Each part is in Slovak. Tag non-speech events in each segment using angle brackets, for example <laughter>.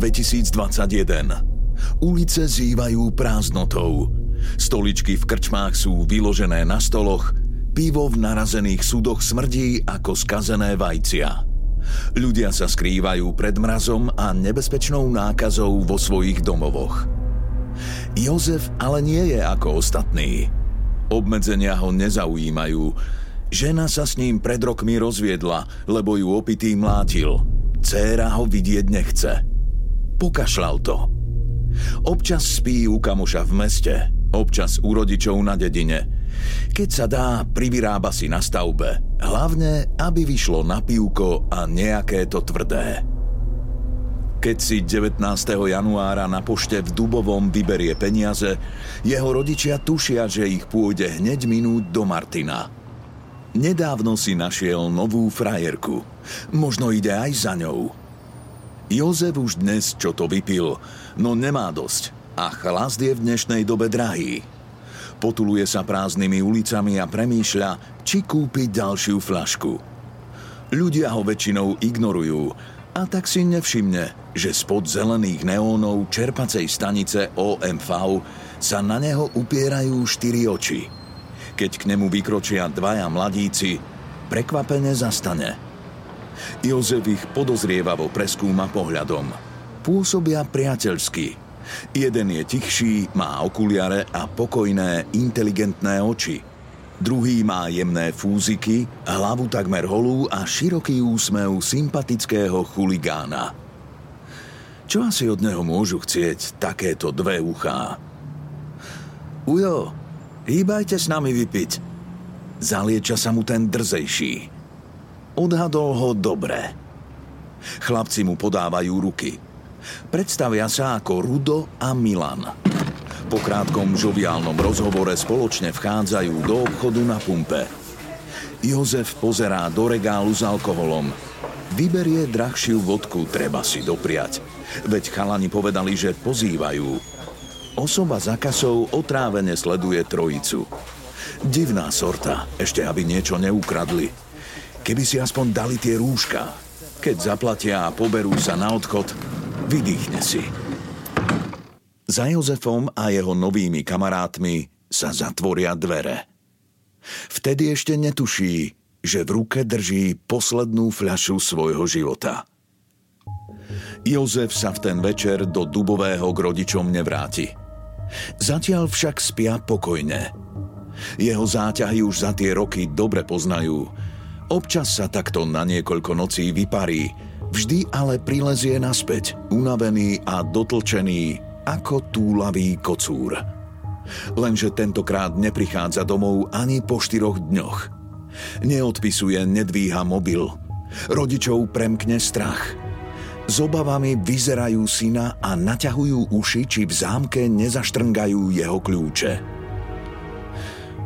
2021. Ulice zývajú prázdnotou. Stoličky v krčmách sú vyložené na stoloch, pivo v narazených súdoch smrdí ako skazené vajcia. Ľudia sa skrývajú pred mrazom a nebezpečnou nákazou vo svojich domovoch. Jozef ale nie je ako ostatní. Obmedzenia ho nezaujímajú, Žena sa s ním pred rokmi rozviedla, lebo ju opitý mlátil. Céra ho vidieť nechce. Pokašľal to. Občas spí u kamoša v meste, občas u rodičov na dedine. Keď sa dá, privyrába si na stavbe. Hlavne, aby vyšlo na pivko a nejaké to tvrdé. Keď si 19. januára na pošte v Dubovom vyberie peniaze, jeho rodičia tušia, že ich pôjde hneď minúť do Martina – Nedávno si našiel novú frajerku. Možno ide aj za ňou. Jozef už dnes čo to vypil, no nemá dosť a chlast je v dnešnej dobe drahý. Potuluje sa prázdnymi ulicami a premýšľa, či kúpiť ďalšiu flašku. Ľudia ho väčšinou ignorujú a tak si nevšimne, že spod zelených neónov čerpacej stanice OMV sa na neho upierajú štyri oči – keď k nemu vykročia dvaja mladíci, prekvapene zastane. Jozef ich podozrievavo preskúma pohľadom. Pôsobia priateľsky. Jeden je tichší, má okuliare a pokojné, inteligentné oči. Druhý má jemné fúziky, hlavu takmer holú a široký úsmev sympatického chuligána. Čo asi od neho môžu chcieť takéto dve uchá? Ujo, Hýbajte s nami vypiť. Zalieča sa mu ten drzejší. Odhadol ho dobre. Chlapci mu podávajú ruky. Predstavia sa ako Rudo a Milan. Po krátkom žoviálnom rozhovore spoločne vchádzajú do obchodu na pumpe. Jozef pozerá do regálu s alkoholom. Vyberie drahšiu vodku, treba si dopriať. Veď chalani povedali, že pozývajú. Osoba za kasou otrávene sleduje trojicu. Divná sorta, ešte aby niečo neukradli. Keby si aspoň dali tie rúška. Keď zaplatia a poberú sa na odchod, vydýchne si. Za Jozefom a jeho novými kamarátmi sa zatvoria dvere. Vtedy ešte netuší, že v ruke drží poslednú fľašu svojho života. Jozef sa v ten večer do Dubového k rodičom nevráti. Zatiaľ však spia pokojne. Jeho záťahy už za tie roky dobre poznajú. Občas sa takto na niekoľko nocí vyparí, vždy ale prilezie naspäť, unavený a dotlčený ako túlavý kocúr. Lenže tentokrát neprichádza domov ani po štyroch dňoch. Neodpisuje, nedvíha mobil. Rodičov premkne strach – s obavami vyzerajú syna a naťahujú uši, či v zámke nezaštrngajú jeho kľúče.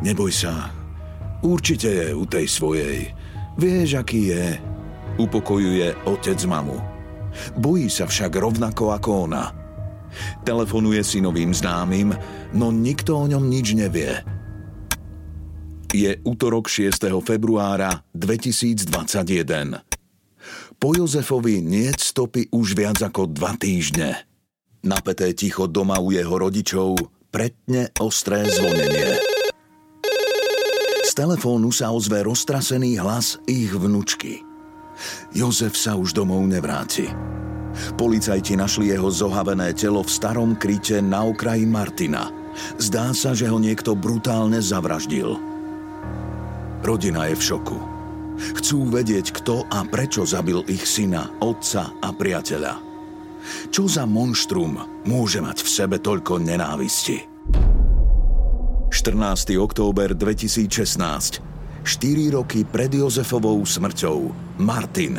Neboj sa, určite je u tej svojej. Vieš, aký je, upokojuje otec mamu. Bojí sa však rovnako ako ona. Telefonuje synovým známym, no nikto o ňom nič nevie. Je útorok 6. februára 2021. Po Jozefovi nie stopy už viac ako dva týždne. Napeté ticho doma u jeho rodičov pretne ostré zvonenie. Z telefónu sa ozve roztrasený hlas ich vnučky. Jozef sa už domov nevráti. Policajti našli jeho zohavené telo v starom kryte na okraji Martina. Zdá sa, že ho niekto brutálne zavraždil. Rodina je v šoku. Chcú vedieť, kto a prečo zabil ich syna, otca a priateľa. Čo za monštrum môže mať v sebe toľko nenávisti? 14. október 2016. 4 roky pred Jozefovou smrťou. Martin.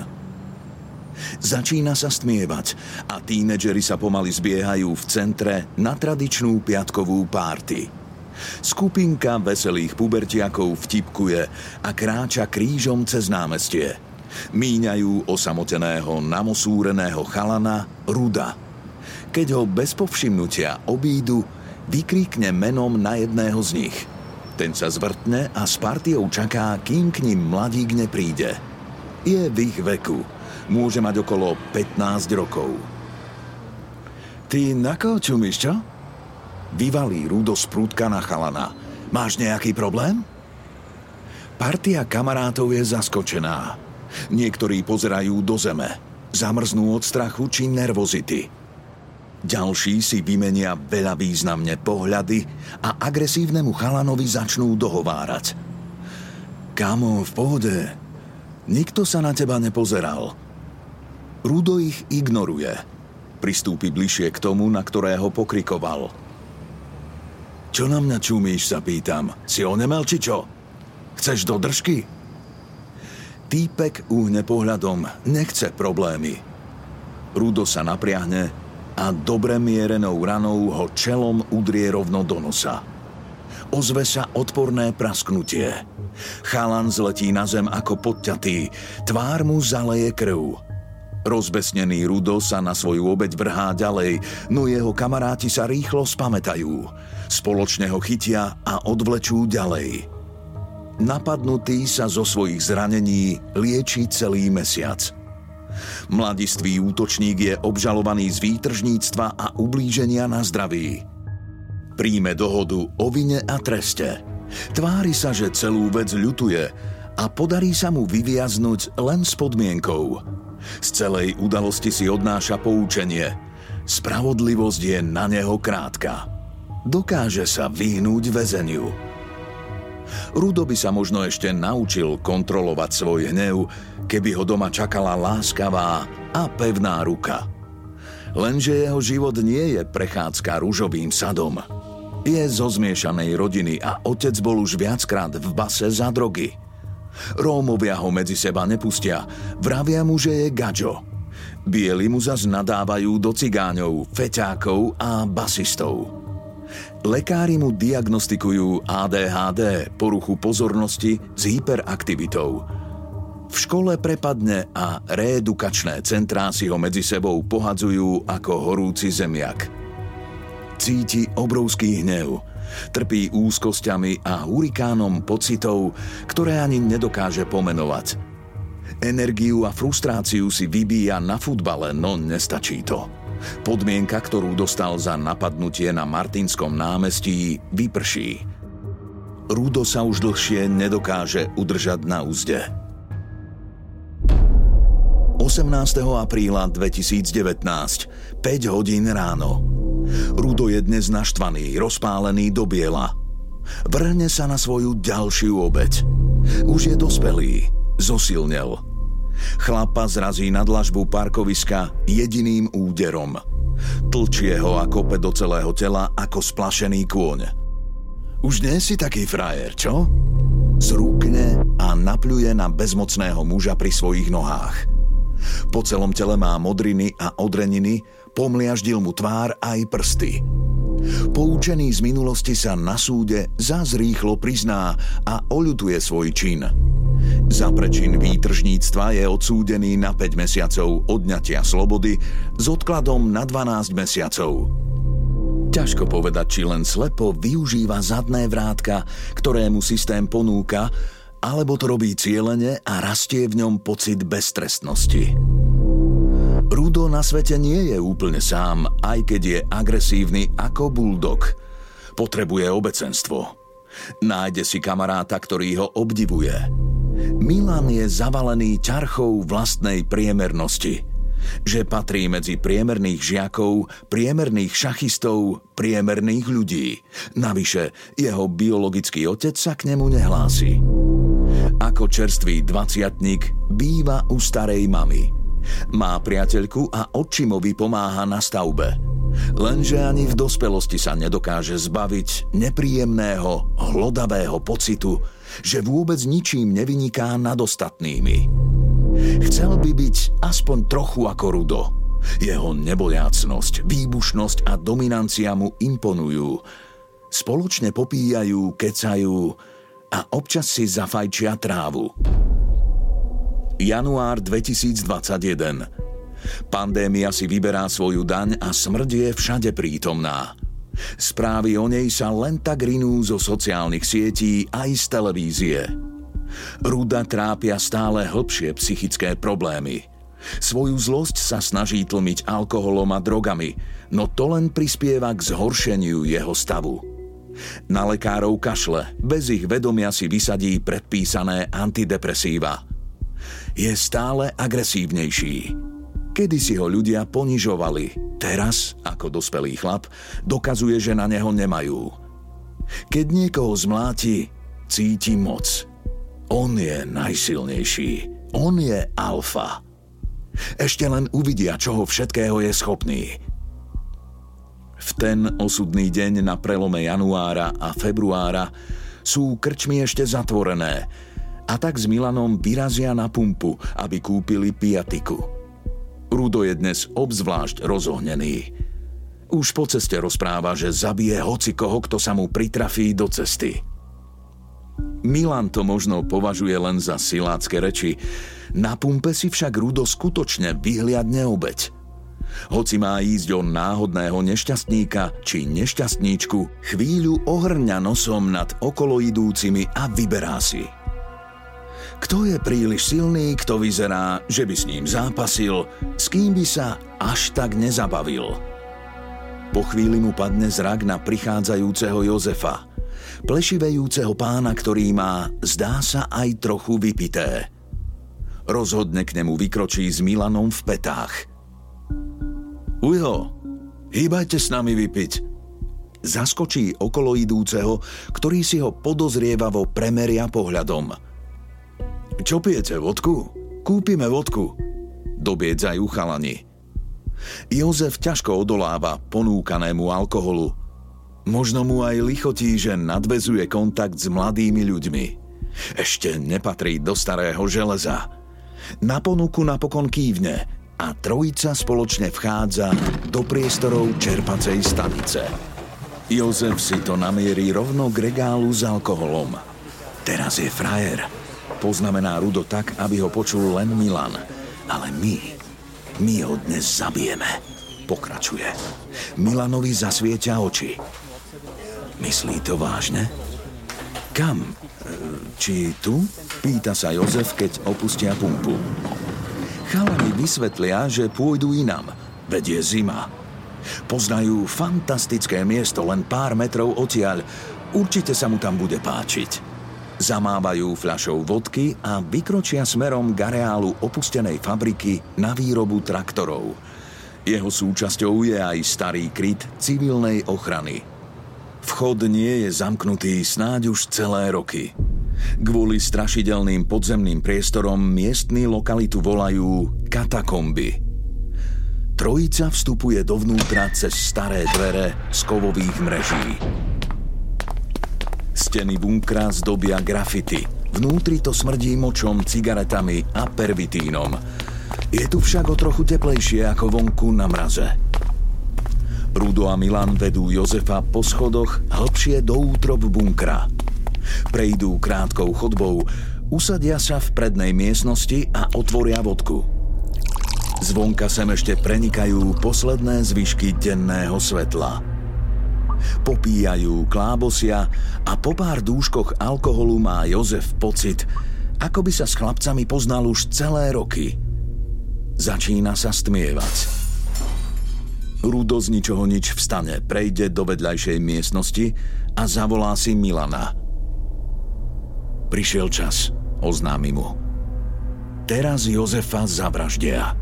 Začína sa stmievať a tínedžeri sa pomaly zbiehajú v centre na tradičnú piatkovú párty. Skupinka veselých pubertiakov vtipkuje a kráča krížom cez námestie – Míňajú osamoteného, namosúreného chalana Ruda. Keď ho bez povšimnutia obídu, vykríkne menom na jedného z nich. Ten sa zvrtne a s partiou čaká, kým k ním mladík nepríde. Je v ich veku. Môže mať okolo 15 rokov. Ty na koho čumíš, čo? Vyvalí Rudo z prúdka na chalana. Máš nejaký problém? Partia kamarátov je zaskočená. Niektorí pozerajú do zeme. Zamrznú od strachu či nervozity. Ďalší si vymenia veľa významne pohľady a agresívnemu chalanovi začnú dohovárať. Kamo, v pohode. Nikto sa na teba nepozeral. Rudo ich ignoruje. Pristúpi bližšie k tomu, na ktorého pokrikoval. Čo na mňa čumíš, sa pýtam. Si onemel, či čo? Chceš do držky? Týpek uhne pohľadom, nechce problémy. Rudo sa napriahne a dobre mierenou ranou ho čelom udrie rovno do nosa. Ozve sa odporné prasknutie. Chalan zletí na zem ako podťatý, tvár mu zaleje krv. Rozbesnený Rudo sa na svoju obeď vrhá ďalej, no jeho kamaráti sa rýchlo spametajú. Spoločne ho chytia a odvlečú ďalej. Napadnutý sa zo svojich zranení lieči celý mesiac. Mladistvý útočník je obžalovaný z výtržníctva a ublíženia na zdraví. Príjme dohodu o vine a treste. Tvári sa, že celú vec ľutuje a podarí sa mu vyviaznuť len s podmienkou. Z celej udalosti si odnáša poučenie. Spravodlivosť je na neho krátka. Dokáže sa vyhnúť väzeniu. Rudo by sa možno ešte naučil kontrolovať svoj hnev, keby ho doma čakala láskavá a pevná ruka. Lenže jeho život nie je prechádzka rúžovým sadom. Je zo zmiešanej rodiny a otec bol už viackrát v base za drogy. Rómovia ho medzi seba nepustia, vravia mu, že je gaďo. Bieli mu zas nadávajú do cigáňov, feťákov a basistov. Lekári mu diagnostikujú ADHD, poruchu pozornosti s hyperaktivitou. V škole prepadne a reedukačné centrá si ho medzi sebou pohadzujú ako horúci zemiak. Cíti obrovský hnev, trpí úzkosťami a hurikánom pocitov, ktoré ani nedokáže pomenovať. Energiu a frustráciu si vybíja na futbale, no nestačí to. Podmienka, ktorú dostal za napadnutie na Martinskom námestí, vyprší. Rudo sa už dlhšie nedokáže udržať na úzde. 18. apríla 2019, 5 hodín ráno. Rudo je dnes naštvaný, rozpálený do biela. Vrhne sa na svoju ďalšiu obeď. Už je dospelý, zosilnel – Chlapa zrazí na dlažbu parkoviska jediným úderom. Tlčie ho a kope do celého tela ako splašený kôň. Už nie si taký frajer, čo? Zrúkne a napľuje na bezmocného muža pri svojich nohách. Po celom tele má modriny a odreniny, pomliaždil mu tvár aj prsty. Poučený z minulosti sa na súde zás rýchlo prizná a oľutuje svoj čin. Za prečin výtržníctva je odsúdený na 5 mesiacov odňatia slobody s odkladom na 12 mesiacov. Ťažko povedať, či len slepo využíva zadné vrátka, ktoré mu systém ponúka, alebo to robí cieľene a rastie v ňom pocit beztrestnosti. Rudo na svete nie je úplne sám, aj keď je agresívny ako bulldog. Potrebuje obecenstvo. Nájde si kamaráta, ktorý ho obdivuje. Milan je zavalený ťarchou vlastnej priemernosti. Že patrí medzi priemerných žiakov, priemerných šachistov, priemerných ľudí. Navyše, jeho biologický otec sa k nemu nehlási. Ako čerstvý dvaciatník býva u starej mamy – má priateľku a očimovi pomáha na stavbe. Lenže ani v dospelosti sa nedokáže zbaviť nepríjemného, hlodavého pocitu, že vôbec ničím nevyniká nad ostatnými. Chcel by byť aspoň trochu ako Rudo. Jeho nebojácnosť, výbušnosť a dominancia mu imponujú. Spoločne popíjajú, kecajú a občas si zafajčia trávu. Január 2021. Pandémia si vyberá svoju daň a smrť je všade prítomná. Správy o nej sa len tak rinú zo sociálnych sietí aj z televízie. Ruda trápia stále hlbšie psychické problémy. Svoju zlosť sa snaží tlmiť alkoholom a drogami, no to len prispieva k zhoršeniu jeho stavu. Na lekárov kašle, bez ich vedomia si vysadí predpísané antidepresíva – je stále agresívnejší. Kedy si ho ľudia ponižovali, teraz, ako dospelý chlap, dokazuje, že na neho nemajú. Keď niekoho zmláti, cíti moc. On je najsilnejší. On je alfa. Ešte len uvidia, čoho všetkého je schopný. V ten osudný deň na prelome januára a februára sú krčmy ešte zatvorené a tak s Milanom vyrazia na pumpu, aby kúpili piatiku. Rudo je dnes obzvlášť rozohnený. Už po ceste rozpráva, že zabije hoci koho, kto sa mu pritrafí do cesty. Milan to možno považuje len za silácké reči, na pumpe si však Rudo skutočne vyhliadne obeď. Hoci má ísť o náhodného nešťastníka či nešťastníčku, chvíľu ohrňa nosom nad okoloidúcimi a vyberá si – kto je príliš silný, kto vyzerá, že by s ním zápasil, s kým by sa až tak nezabavil. Po chvíli mu padne zrak na prichádzajúceho Jozefa, plešivejúceho pána, ktorý má, zdá sa, aj trochu vypité. Rozhodne k nemu vykročí s Milanom v petách. Ujho, hýbajte s nami vypiť. Zaskočí okolo idúceho, ktorý si ho podozrievavo premeria pohľadom – čo pijete, vodku? Kúpime vodku. Dobiedzajú chalani. Jozef ťažko odoláva ponúkanému alkoholu. Možno mu aj lichotí, že nadvezuje kontakt s mladými ľuďmi. Ešte nepatrí do starého železa. Na ponuku napokon kývne a trojica spoločne vchádza do priestorov čerpacej stanice. Jozef si to namierí rovno k regálu s alkoholom. Teraz je frajer Poznamená Rudo tak, aby ho počul len Milan. Ale my, my ho dnes zabijeme. Pokračuje. Milanovi zasvieťa oči. Myslí to vážne? Kam? E, či tu? Pýta sa Jozef, keď opustia pumpu. Chalani vysvetlia, že pôjdu inam. Veď je zima. Poznajú fantastické miesto len pár metrov odtiaľ. Určite sa mu tam bude páčiť. Zamávajú fľašou vodky a vykročia smerom k areálu opustenej fabriky na výrobu traktorov. Jeho súčasťou je aj starý kryt civilnej ochrany. Vchod nie je zamknutý snáď už celé roky. Kvôli strašidelným podzemným priestorom miestni lokalitu volajú katakomby. Trojica vstupuje dovnútra cez staré dvere z kovových mreží. Steny bunkra zdobia grafity. Vnútri to smrdí močom, cigaretami a pervitínom. Je tu však o trochu teplejšie ako vonku na mraze. Rudo a Milan vedú Jozefa po schodoch hlbšie do útrob bunkra. Prejdú krátkou chodbou, usadia sa v prednej miestnosti a otvoria vodku. Zvonka sem ešte prenikajú posledné zvyšky denného svetla popíjajú, klábosia a po pár dúškoch alkoholu má Jozef pocit, ako by sa s chlapcami poznal už celé roky. Začína sa stmievať. Rudo z ničoho nič vstane, prejde do vedľajšej miestnosti a zavolá si Milana. Prišiel čas, oznámi mu. Teraz Jozefa zavraždia.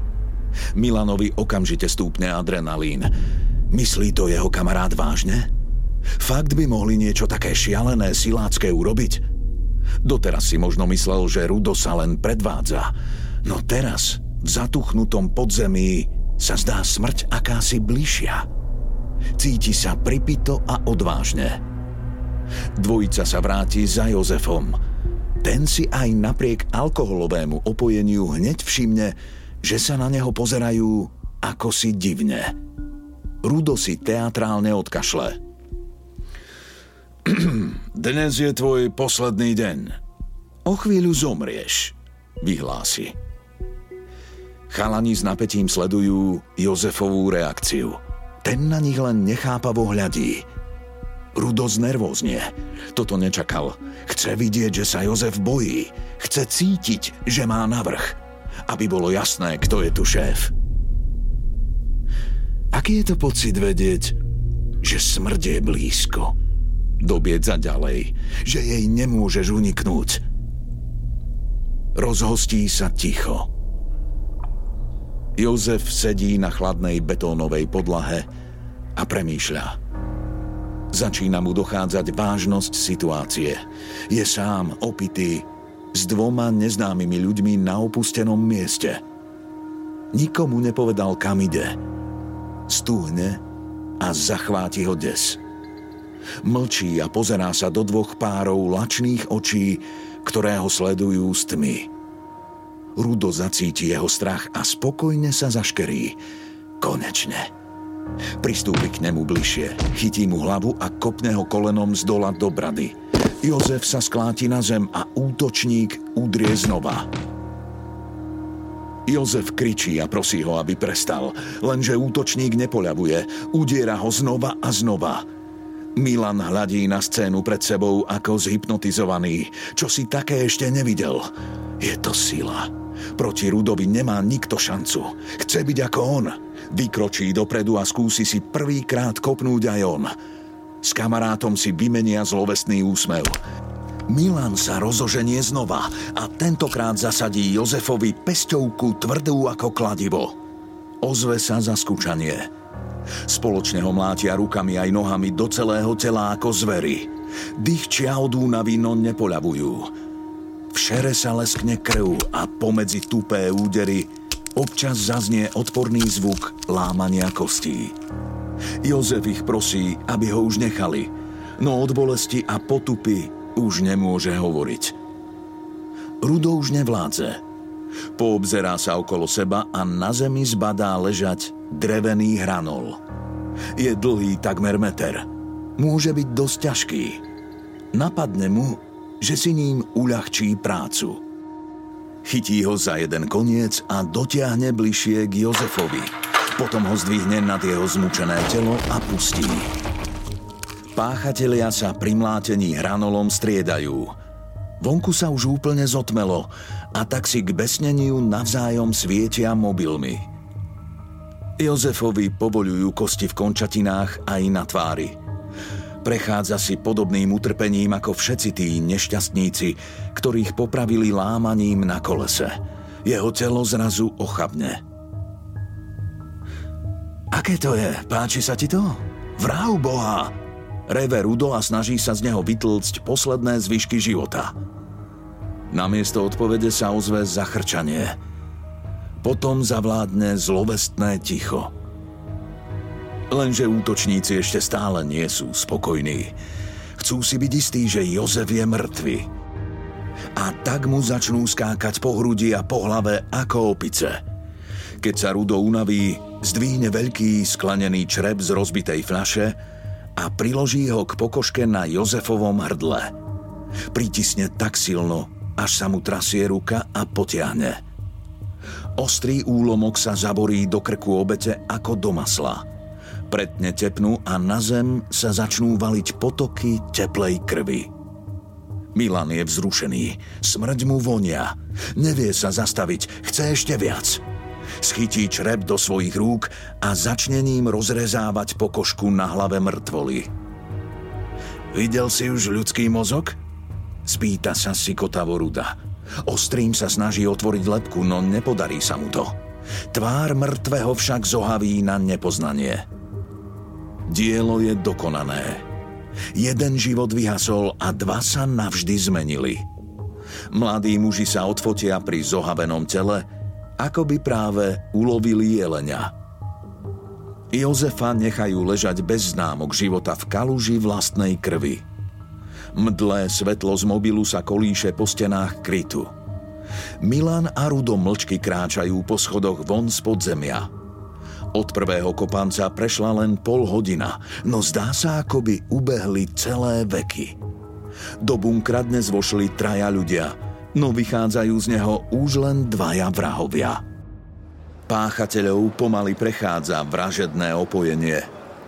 Milanovi okamžite stúpne adrenalín. Myslí to jeho kamarát vážne? Fakt by mohli niečo také šialené silácké urobiť? Doteraz si možno myslel, že Rudo sa len predvádza. No teraz, v zatuchnutom podzemí, sa zdá smrť akási bližšia. Cíti sa pripito a odvážne. Dvojica sa vráti za Jozefom. Ten si aj napriek alkoholovému opojeniu hneď všimne, že sa na neho pozerajú ako si divne. Rudo si teatrálne odkašle. <clears throat> Dnes je tvoj posledný deň. O chvíľu zomrieš, vyhlási. Chalani s napätím sledujú Jozefovú reakciu. Ten na nich len nechápavo hľadí. Rudo znervóznie. Toto nečakal. Chce vidieť, že sa Jozef bojí. Chce cítiť, že má navrh. Aby bolo jasné, kto je tu šéf. Aký je to pocit vedieť, že smrť je blízko? Dobiedza ďalej, že jej nemôžeš uniknúť. Rozhostí sa ticho. Jozef sedí na chladnej betónovej podlahe a premýšľa. Začína mu dochádzať vážnosť situácie. Je sám, opitý, s dvoma neznámymi ľuďmi na opustenom mieste. Nikomu nepovedal, kam ide. Stúhne a zachváti ho des. Mlčí a pozerá sa do dvoch párov lačných očí, ktoré ho sledujú s tmy. Rudo zacíti jeho strach a spokojne sa zaškerí. Konečne. Pristúpi k nemu bližšie, chytí mu hlavu a kopne ho kolenom z dola do brady. Jozef sa skláti na zem a útočník udrie znova. Jozef kričí a prosí ho, aby prestal, lenže útočník nepoľavuje, udiera ho znova a znova. Milan hľadí na scénu pred sebou ako zhypnotizovaný, čo si také ešte nevidel. Je to sila. Proti Rudovi nemá nikto šancu. Chce byť ako on. Vykročí dopredu a skúsi si prvýkrát kopnúť aj on. S kamarátom si vymenia zlovestný úsmev. Milan sa rozoženie znova a tentokrát zasadí Jozefovi pesťovku tvrdú ako kladivo. Ozve sa za skúčanie. Spoločne ho mlátia rukami aj nohami do celého tela ako zvery. Dýchčia od únavy, no nepoľavujú. V šere sa leskne krv a pomedzi tupé údery občas zaznie odporný zvuk lámania kostí. Jozef ich prosí, aby ho už nechali, no od bolesti a potupy už nemôže hovoriť. Rudo už nevládze. Poobzerá sa okolo seba a na zemi zbadá ležať drevený hranol. Je dlhý takmer meter. Môže byť dosť ťažký. Napadne mu, že si ním uľahčí prácu. Chytí ho za jeden koniec a dotiahne bližšie k Jozefovi. Potom ho zdvihne nad jeho zmučené telo a pustí. Páchatelia sa pri mlátení hranolom striedajú. Vonku sa už úplne zotmelo a tak si k besneniu navzájom svietia mobilmi. Jozefovi povolujú kosti v končatinách aj na tvári – Prechádza si podobným utrpením ako všetci tí nešťastníci, ktorých popravili lámaním na kolese. Jeho telo zrazu ochabne. Aké to je? Páči sa ti to? Vrau Boha! Reve Rudo a snaží sa z neho vytlcť posledné zvyšky života. Namiesto odpovede sa ozve zachrčanie. Potom zavládne zlovestné ticho. Lenže útočníci ešte stále nie sú spokojní. Chcú si byť istí, že Jozef je mŕtvy. A tak mu začnú skákať po hrudi a po hlave ako opice. Keď sa Rudo unaví, zdvihne veľký sklenený črep z rozbitej fľaše a priloží ho k pokoške na Jozefovom hrdle. Pritisne tak silno, až sa mu trasie ruka a potiahne. Ostrý úlomok sa zaborí do krku obete ako do masla – pretne tepnú a na zem sa začnú valiť potoky teplej krvi. Milan je vzrušený, smrť mu vonia, nevie sa zastaviť, chce ešte viac. Schytí črep do svojich rúk a začne ním rozrezávať pokožku na hlave mŕtvoly. Videl si už ľudský mozog? Spýta sa Sikotavo Ruda. Ostrým sa snaží otvoriť lepku, no nepodarí sa mu to. Tvár mŕtvého však zohaví na nepoznanie. Dielo je dokonané. Jeden život vyhasol a dva sa navždy zmenili. Mladí muži sa odfotia pri zohavenom tele, ako by práve ulovili jelenia. Jozefa nechajú ležať bez známok života v kaluži vlastnej krvi. Mdlé svetlo z mobilu sa kolíše po stenách krytu. Milan a Rudo mlčky kráčajú po schodoch von z podzemia. Od prvého kopanca prešla len pol hodina, no zdá sa, ako by ubehli celé veky. Do bunkra dnes vošli traja ľudia, no vychádzajú z neho už len dvaja vrahovia. Páchateľov pomaly prechádza vražedné opojenie.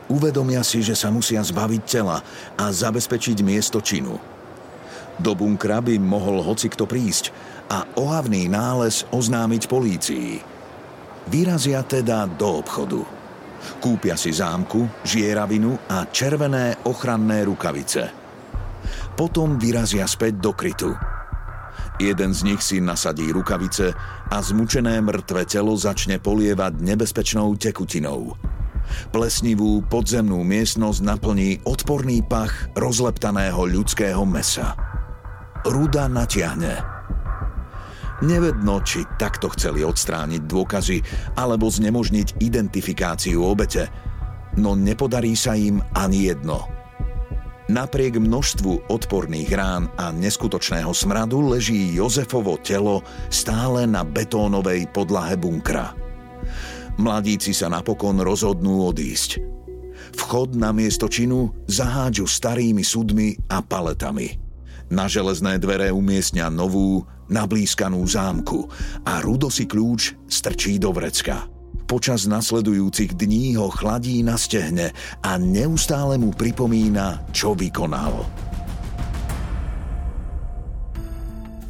Uvedomia si, že sa musia zbaviť tela a zabezpečiť miesto činu. Do bunkra by mohol hocikto prísť, a ohavný nález oznámiť polícii. Vyrazia teda do obchodu. Kúpia si zámku, žieravinu a červené ochranné rukavice. Potom vyrazia späť do krytu. Jeden z nich si nasadí rukavice a zmučené mŕtve telo začne polievať nebezpečnou tekutinou. Plesnivú podzemnú miestnosť naplní odporný pach rozleptaného ľudského mesa. Ruda natiahne – Nevedno, či takto chceli odstrániť dôkazy alebo znemožniť identifikáciu obete, no nepodarí sa im ani jedno. Napriek množstvu odporných rán a neskutočného smradu leží Jozefovo telo stále na betónovej podlahe bunkra. Mladíci sa napokon rozhodnú odísť. Vchod na miesto činu zahádžu starými sudmi a paletami. Na železné dvere umiestnia novú, nablískanú zámku a Rudo si kľúč strčí do vrecka. Počas nasledujúcich dní ho chladí na stehne a neustále mu pripomína, čo vykonal.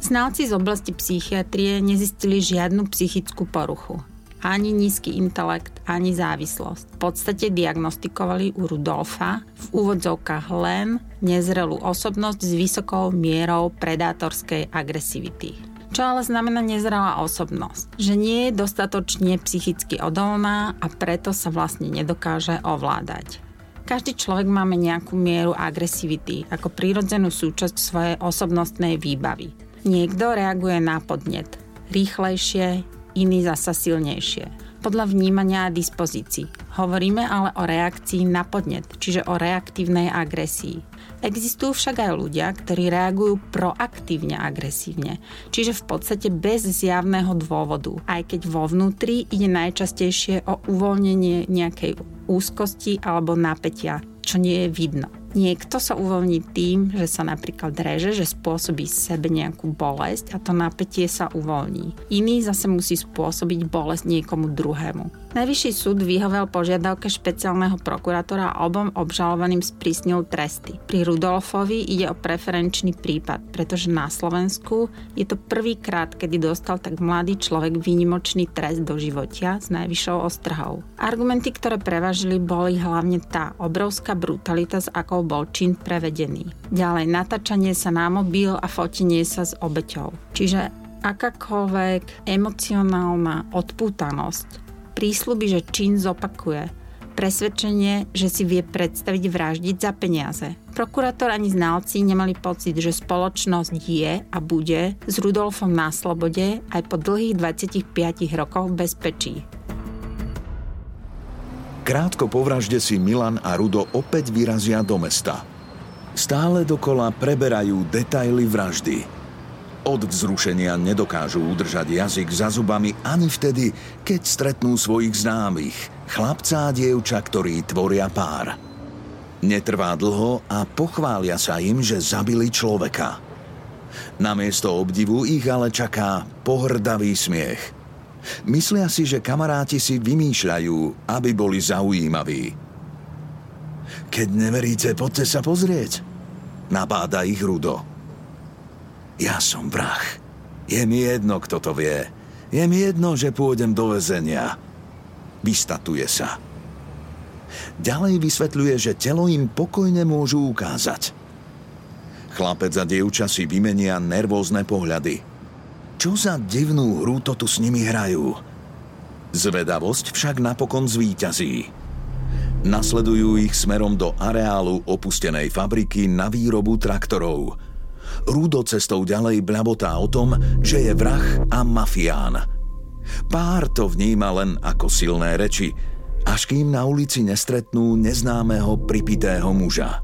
Znalci z oblasti psychiatrie nezistili žiadnu psychickú poruchu ani nízky intelekt, ani závislosť. V podstate diagnostikovali u Rudolfa v úvodzovkách len nezrelú osobnosť s vysokou mierou predátorskej agresivity. Čo ale znamená nezrelá osobnosť? Že nie je dostatočne psychicky odolná a preto sa vlastne nedokáže ovládať. Každý človek máme nejakú mieru agresivity ako prírodzenú súčasť svojej osobnostnej výbavy. Niekto reaguje na podnet rýchlejšie, iný zasa silnejšie. Podľa vnímania a dispozícií. Hovoríme ale o reakcii na podnet, čiže o reaktívnej agresii. Existujú však aj ľudia, ktorí reagujú proaktívne agresívne, čiže v podstate bez zjavného dôvodu, aj keď vo vnútri ide najčastejšie o uvoľnenie nejakej úzkosti alebo napätia, čo nie je vidno. Niekto sa uvoľní tým, že sa napríklad reže, že spôsobí sebe nejakú bolesť a to napätie sa uvoľní. Iný zase musí spôsobiť bolesť niekomu druhému. Najvyšší súd vyhovel požiadavke špeciálneho prokurátora a obom obžalovaným sprísnil tresty. Pri Rudolfovi ide o preferenčný prípad, pretože na Slovensku je to prvýkrát, kedy dostal tak mladý človek výnimočný trest do životia s najvyššou ostrhou. Argumenty, ktoré prevažili, boli hlavne tá obrovská brutalita, s akou bol čin prevedený. Ďalej natáčanie sa na mobil a fotenie sa s obeťou. Čiže akákoľvek emocionálna odpútanosť, prísľuby, že čin zopakuje, presvedčenie, že si vie predstaviť vraždiť za peniaze. Prokurátor ani znalci nemali pocit, že spoločnosť je a bude s Rudolfom na slobode aj po dlhých 25 rokoch v bezpečí. Krátko po vražde si Milan a Rudo opäť vyrazia do mesta. Stále dokola preberajú detaily vraždy. Od vzrušenia nedokážu udržať jazyk za zubami ani vtedy, keď stretnú svojich známych, chlapca a dievča, ktorí tvoria pár. Netrvá dlho a pochvália sa im, že zabili človeka. Namiesto obdivu ich ale čaká pohrdavý smiech – Myslia si, že kamaráti si vymýšľajú, aby boli zaujímaví. Keď neveríte, poďte sa pozrieť. Nabáda ich Rudo. Ja som vrah. Je mi jedno, kto to vie. Je mi jedno, že pôjdem do väzenia. Vystatuje sa. Ďalej vysvetľuje, že telo im pokojne môžu ukázať. Chlapec a dievča si vymenia nervózne pohľady. Čo za divnú hru to tu s nimi hrajú? Zvedavosť však napokon zvíťazí. Nasledujú ich smerom do areálu opustenej fabriky na výrobu traktorov. Rúdo cestou ďalej bľabotá o tom, že je vrah a mafián. Pár to vníma len ako silné reči, až kým na ulici nestretnú neznámeho pripitého muža.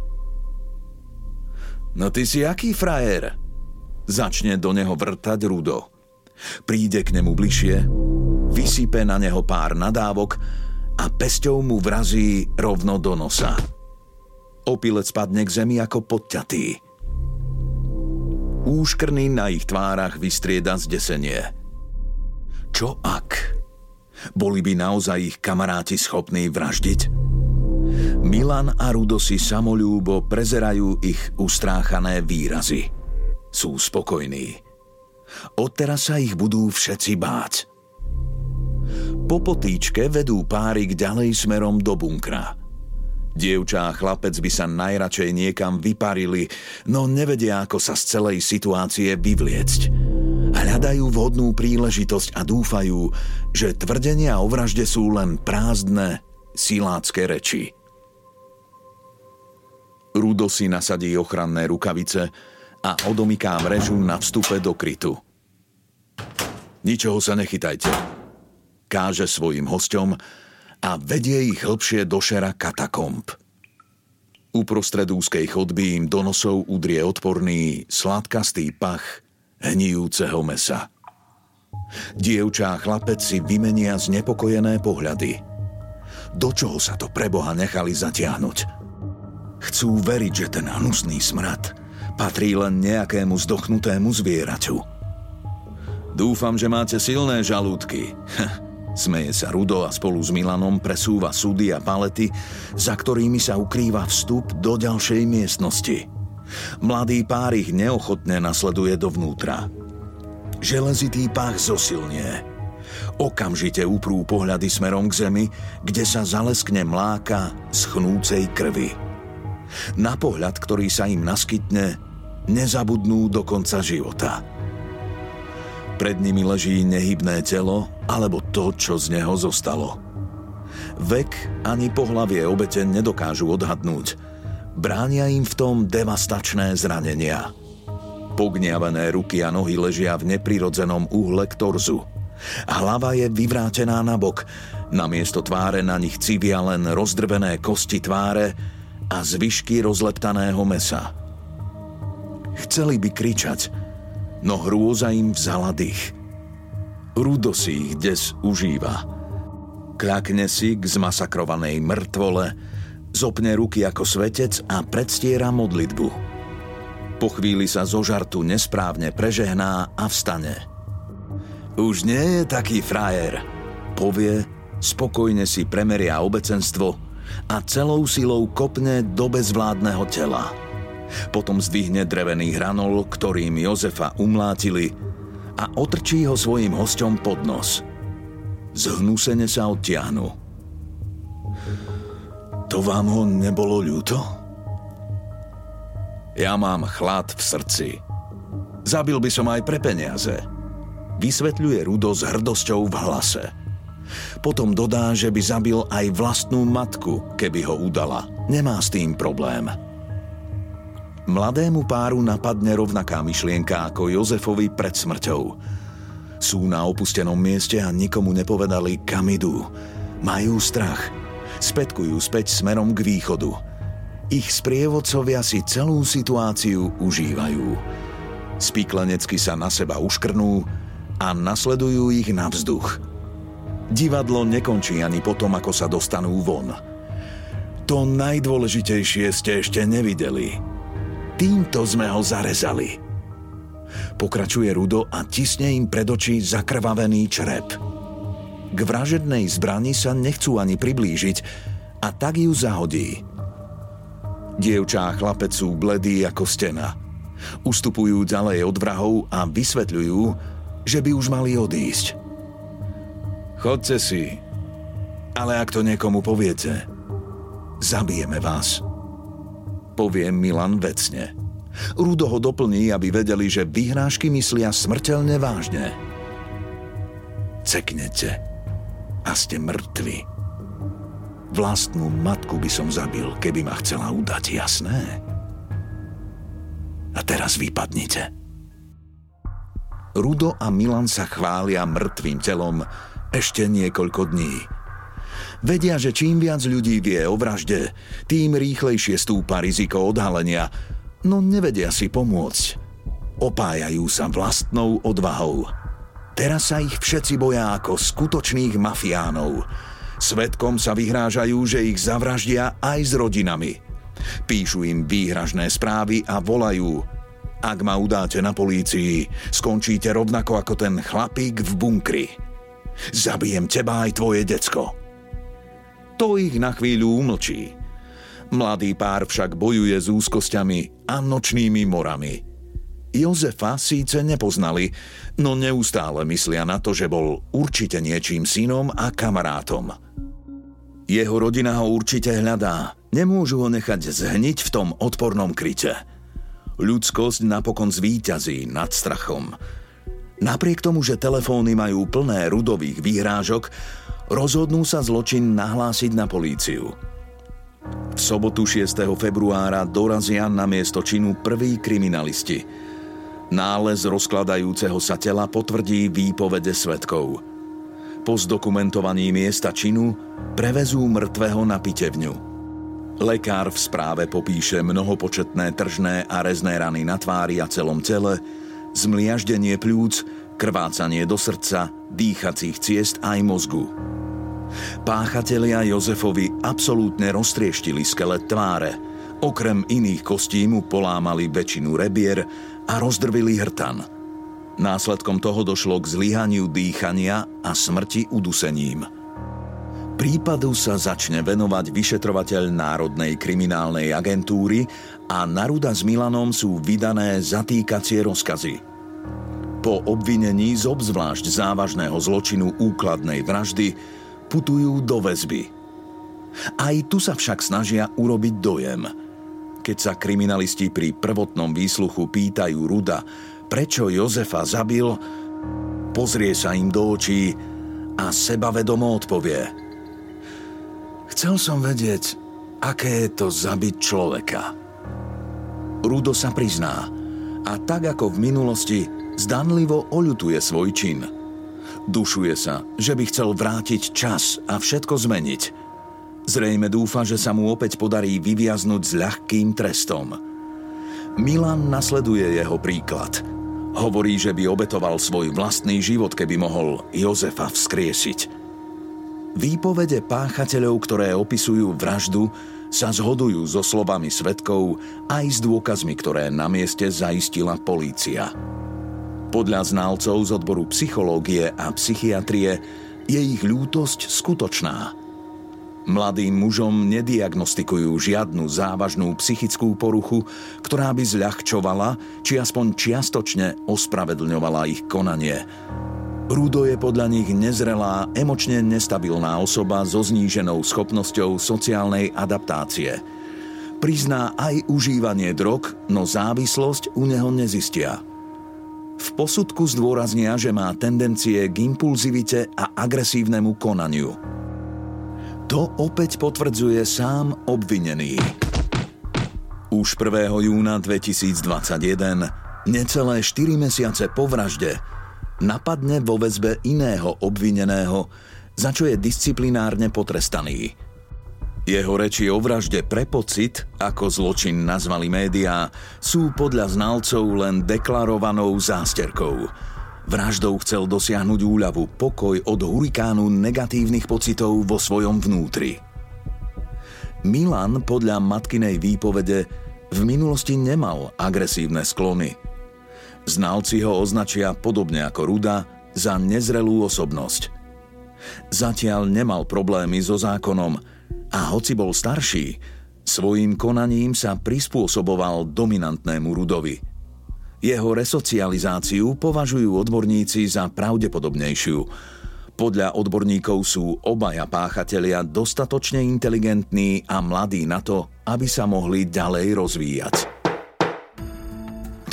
No ty si aký frajer? Začne do neho vrtať Rudo. Príde k nemu bližšie, vysype na neho pár nadávok a pesťou mu vrazí rovno do nosa. Opilec padne k zemi ako podťatý. Úškrný na ich tvárach vystrieda zdesenie. Čo ak? Boli by naozaj ich kamaráti schopní vraždiť? Milan a Rudo si samolúbo prezerajú ich ustráchané výrazy. Sú spokojní. Odteraz sa ich budú všetci báť. Po potýčke vedú párik ďalej smerom do bunkra. Dievča a chlapec by sa najradšej niekam vyparili, no nevedia, ako sa z celej situácie vyvliecť. Hľadajú vhodnú príležitosť a dúfajú, že tvrdenia o vražde sú len prázdne, silácké reči. Rudo si nasadí ochranné rukavice a odomyká mrežu na vstupe do krytu. Ničoho sa nechytajte, káže svojim hosťom a vedie ich hĺbšie do šera katakomb. Uprostred úzkej chodby im do nosov udrie odporný, sladkastý pach hnijúceho mesa. Dievča a chlapec si vymenia znepokojené pohľady. Do čoho sa to preboha nechali zatiahnuť? Chcú veriť, že ten hnusný smrad patrí len nejakému zdochnutému zvieraťu. Dúfam, že máte silné žalúdky. <laughs> Smeje sa Rudo a spolu s Milanom presúva súdy a palety, za ktorými sa ukrýva vstup do ďalšej miestnosti. Mladý pár ich neochotne nasleduje dovnútra. Železitý pách zosilnie. Okamžite uprú pohľady smerom k zemi, kde sa zaleskne mláka schnúcej krvi. Na pohľad, ktorý sa im naskytne, nezabudnú do konca života. Pred nimi leží nehybné telo alebo to, čo z neho zostalo. Vek ani pohlavie obete nedokážu odhadnúť. Bránia im v tom devastačné zranenia. Pogniavené ruky a nohy ležia v neprirodzenom uhle k torzu. Hlava je vyvrátená na bok, namiesto tváre na nich civia len rozdrvené kosti tváre a zvyšky rozleptaného mesa. Chceli by kričať, no hrôza im vzala dých. Rudo si ich des užíva. Kľakne si k zmasakrovanej mŕtvole, zopne ruky ako svetec a predstiera modlitbu. Po chvíli sa zo žartu nesprávne prežehná a vstane. Už nie je taký frajer, povie, spokojne si premeria obecenstvo a celou silou kopne do bezvládneho tela. Potom zdvihne drevený hranol, ktorým Jozefa umlátili a otrčí ho svojim hosťom pod nos. Zhnusene sa odtiahnu. To vám ho nebolo ľúto? Ja mám chlad v srdci. Zabil by som aj pre peniaze. Vysvetľuje Rudo s hrdosťou v hlase. Potom dodá, že by zabil aj vlastnú matku, keby ho udala. Nemá s tým problém. Mladému páru napadne rovnaká myšlienka ako Jozefovi pred smrťou. Sú na opustenom mieste a nikomu nepovedali, kam idú. Majú strach. Spätkujú späť smerom k východu. Ich sprievodcovia si celú situáciu užívajú. Spíklenecky sa na seba uškrnú a nasledujú ich na vzduch. Divadlo nekončí ani potom, ako sa dostanú von. To najdôležitejšie ste ešte nevideli – Týmto sme ho zarezali. Pokračuje Rudo a tisne im pred očí zakrvavený črep. K vražednej zbrani sa nechcú ani priblížiť a tak ju zahodí. Dievčá a chlapec sú bledí ako stena. Ustupujú ďalej od vrahov a vysvetľujú, že by už mali odísť. Chodte si. Ale ak to niekomu poviete, zabijeme vás. Povie Milan vecne. Rudo ho doplní, aby vedeli, že vyhrážky myslia smrteľne vážne. Ceknete a ste mŕtvi. Vlastnú matku by som zabil, keby ma chcela udať, jasné? A teraz vypadnite. Rudo a Milan sa chvália mŕtvým telom ešte niekoľko dní. Vedia, že čím viac ľudí vie o vražde, tým rýchlejšie stúpa riziko odhalenia, no nevedia si pomôcť. Opájajú sa vlastnou odvahou. Teraz sa ich všetci boja ako skutočných mafiánov – Svetkom sa vyhrážajú, že ich zavraždia aj s rodinami. Píšu im výhražné správy a volajú Ak ma udáte na polícii, skončíte rovnako ako ten chlapík v bunkri. Zabijem teba aj tvoje decko. To ich na chvíľu umlčí. Mladý pár však bojuje s úzkosťami a nočnými morami. Jozefa síce nepoznali, no neustále myslia na to, že bol určite niečím synom a kamarátom. Jeho rodina ho určite hľadá. Nemôžu ho nechať zhniť v tom odpornom kryte. Ľudskosť napokon zvíťazí nad strachom. Napriek tomu, že telefóny majú plné rudových výhrážok, rozhodnú sa zločin nahlásiť na políciu. V sobotu 6. februára dorazia na miesto činu prví kriminalisti. Nález rozkladajúceho sa tela potvrdí výpovede svetkov – po zdokumentovaní miesta činu prevezú mŕtvého na pitevňu. Lekár v správe popíše mnohopočetné tržné a rezné rany na tvári a celom tele, zmliaždenie pľúc, krvácanie do srdca, dýchacích ciest aj mozgu. Páchatelia Jozefovi absolútne roztrieštili skelet tváre, okrem iných kostí polámali väčšinu rebier a rozdrvili hrtan – Následkom toho došlo k zlyhaniu dýchania a smrti udusením. Prípadu sa začne venovať vyšetrovateľ Národnej kriminálnej agentúry a Naruda s Milanom sú vydané zatýkacie rozkazy. Po obvinení z obzvlášť závažného zločinu úkladnej vraždy putujú do väzby. Aj tu sa však snažia urobiť dojem. Keď sa kriminalisti pri prvotnom výsluchu pýtajú Ruda, prečo Jozefa zabil, pozrie sa im do očí a sebavedomo odpovie. Chcel som vedieť, aké je to zabiť človeka. Rudo sa prizná a tak ako v minulosti zdanlivo oľutuje svoj čin. Dušuje sa, že by chcel vrátiť čas a všetko zmeniť. Zrejme dúfa, že sa mu opäť podarí vyviaznuť s ľahkým trestom. Milan nasleduje jeho príklad – Hovorí, že by obetoval svoj vlastný život, keby mohol Jozefa vzkriesiť. Výpovede páchateľov, ktoré opisujú vraždu, sa zhodujú so slovami svetkov aj s dôkazmi, ktoré na mieste zaistila polícia. Podľa znalcov z odboru psychológie a psychiatrie je ich ľútosť skutočná – Mladým mužom nediagnostikujú žiadnu závažnú psychickú poruchu, ktorá by zľahčovala či aspoň čiastočne ospravedlňovala ich konanie. Rudo je podľa nich nezrelá, emočne nestabilná osoba so zníženou schopnosťou sociálnej adaptácie. Prizná aj užívanie drog, no závislosť u neho nezistia. V posudku zdôraznia, že má tendencie k impulzivite a agresívnemu konaniu – to opäť potvrdzuje sám obvinený. Už 1. júna 2021, necelé 4 mesiace po vražde, napadne vo väzbe iného obvineného, za čo je disciplinárne potrestaný. Jeho reči o vražde pre pocit, ako zločin nazvali médiá, sú podľa znalcov len deklarovanou zásterkou – Vraždou chcel dosiahnuť úľavu, pokoj od hurikánu negatívnych pocitov vo svojom vnútri. Milan podľa matkinej výpovede v minulosti nemal agresívne sklony. Znalci ho označia podobne ako Ruda za nezrelú osobnosť. Zatiaľ nemal problémy so zákonom a hoci bol starší, svojim konaním sa prispôsoboval dominantnému Rudovi – jeho resocializáciu považujú odborníci za pravdepodobnejšiu. Podľa odborníkov sú obaja páchatelia dostatočne inteligentní a mladí na to, aby sa mohli ďalej rozvíjať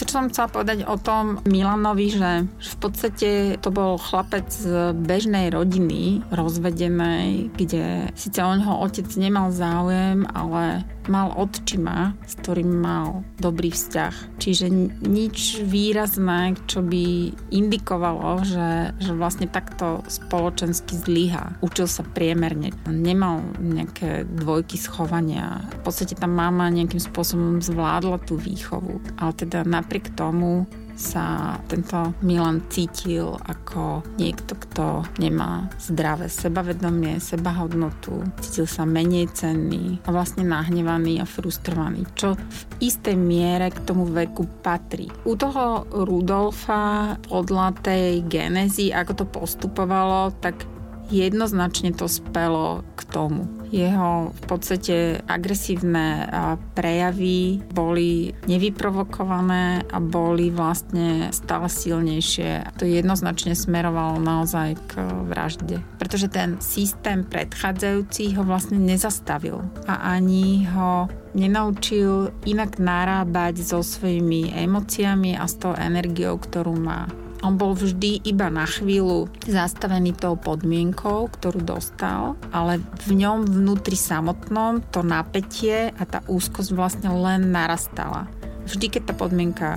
čo som chcela povedať o tom Milanovi, že v podstate to bol chlapec z bežnej rodiny, rozvedenej, kde síce o neho otec nemal záujem, ale mal odčima, s ktorým mal dobrý vzťah. Čiže nič výrazné, čo by indikovalo, že, že vlastne takto spoločensky zlyha. Učil sa priemerne. Nemal nejaké dvojky schovania. V podstate tá mama nejakým spôsobom zvládla tú výchovu. Ale teda napriek tomu sa tento Milan cítil ako niekto, kto nemá zdravé sebavedomie, sebahodnotu, cítil sa menej cenný a vlastne nahnevaný a frustrovaný, čo v istej miere k tomu veku patrí. U toho Rudolfa podľa tej genezy, ako to postupovalo, tak jednoznačne to spelo k tomu. Jeho v podstate agresívne prejavy boli nevyprovokované a boli vlastne stále silnejšie. To jednoznačne smerovalo naozaj k vražde. Pretože ten systém predchádzajúci ho vlastne nezastavil a ani ho nenaučil inak narábať so svojimi emóciami a s tou energiou, ktorú má. On bol vždy iba na chvíľu zastavený tou podmienkou, ktorú dostal, ale v ňom vnútri samotnom to napätie a tá úzkosť vlastne len narastala. Vždy, keď tá podmienka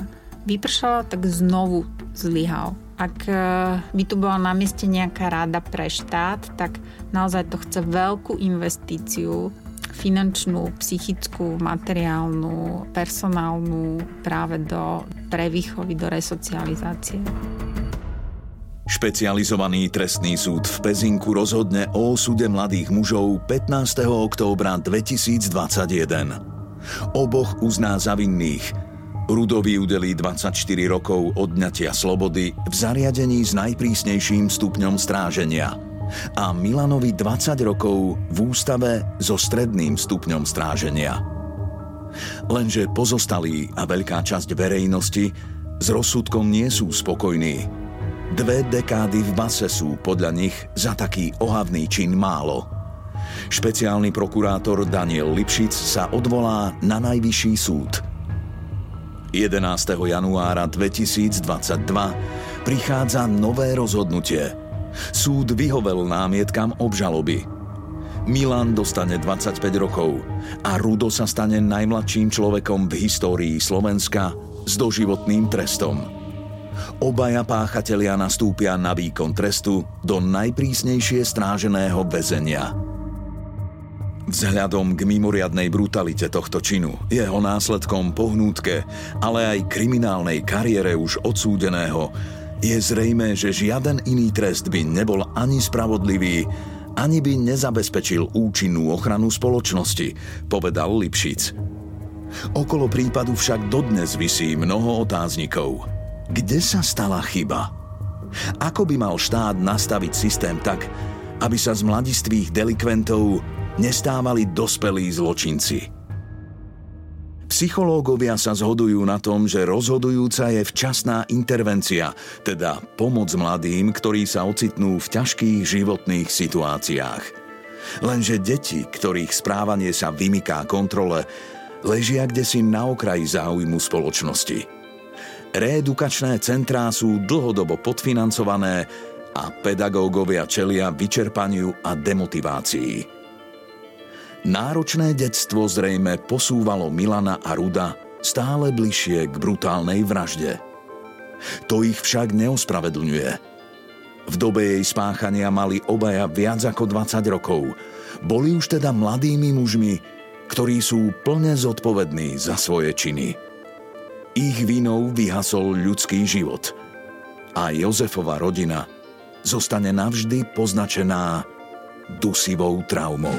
vypršala, tak znovu zlyhal. Ak e, by tu bola na mieste nejaká rada pre štát, tak naozaj to chce veľkú investíciu finančnú, psychickú, materiálnu, personálnu práve do prevýchovy, do resocializácie. Špecializovaný trestný súd v Pezinku rozhodne o osude mladých mužov 15. októbra 2021. Oboch uzná za vinných. Rudovi udelí 24 rokov odňatia slobody v zariadení s najprísnejším stupňom stráženia – a Milanovi 20 rokov v ústave so stredným stupňom stráženia. Lenže pozostalí a veľká časť verejnosti s rozsudkom nie sú spokojní. Dve dekády v base sú podľa nich za taký ohavný čin málo. Špeciálny prokurátor Daniel Lipšic sa odvolá na najvyšší súd. 11. januára 2022 prichádza nové rozhodnutie – Súd vyhovel námietkam obžaloby. Milan dostane 25 rokov a Rudo sa stane najmladším človekom v histórii Slovenska s doživotným trestom. Obaja páchatelia nastúpia na výkon trestu do najprísnejšie stráženého väzenia. Vzhľadom k mimoriadnej brutalite tohto činu, jeho následkom pohnútke, ale aj kriminálnej kariére už odsúdeného, je zrejme, že žiaden iný trest by nebol ani spravodlivý, ani by nezabezpečil účinnú ochranu spoločnosti, povedal Lipšic. Okolo prípadu však dodnes visí mnoho otáznikov. Kde sa stala chyba? Ako by mal štát nastaviť systém tak, aby sa z mladistvých delikventov nestávali dospelí zločinci? Psychológovia sa zhodujú na tom, že rozhodujúca je včasná intervencia, teda pomoc mladým, ktorí sa ocitnú v ťažkých životných situáciách. Lenže deti, ktorých správanie sa vymyká kontrole, ležia kde si na okraji záujmu spoločnosti. Reedukačné centrá sú dlhodobo podfinancované a pedagógovia čelia vyčerpaniu a demotivácii. Náročné detstvo zrejme posúvalo Milana a Ruda stále bližšie k brutálnej vražde. To ich však neospravedlňuje. V dobe jej spáchania mali obaja viac ako 20 rokov. Boli už teda mladými mužmi, ktorí sú plne zodpovední za svoje činy. Ich vinou vyhasol ľudský život. A Jozefova rodina zostane navždy poznačená dusivou traumou.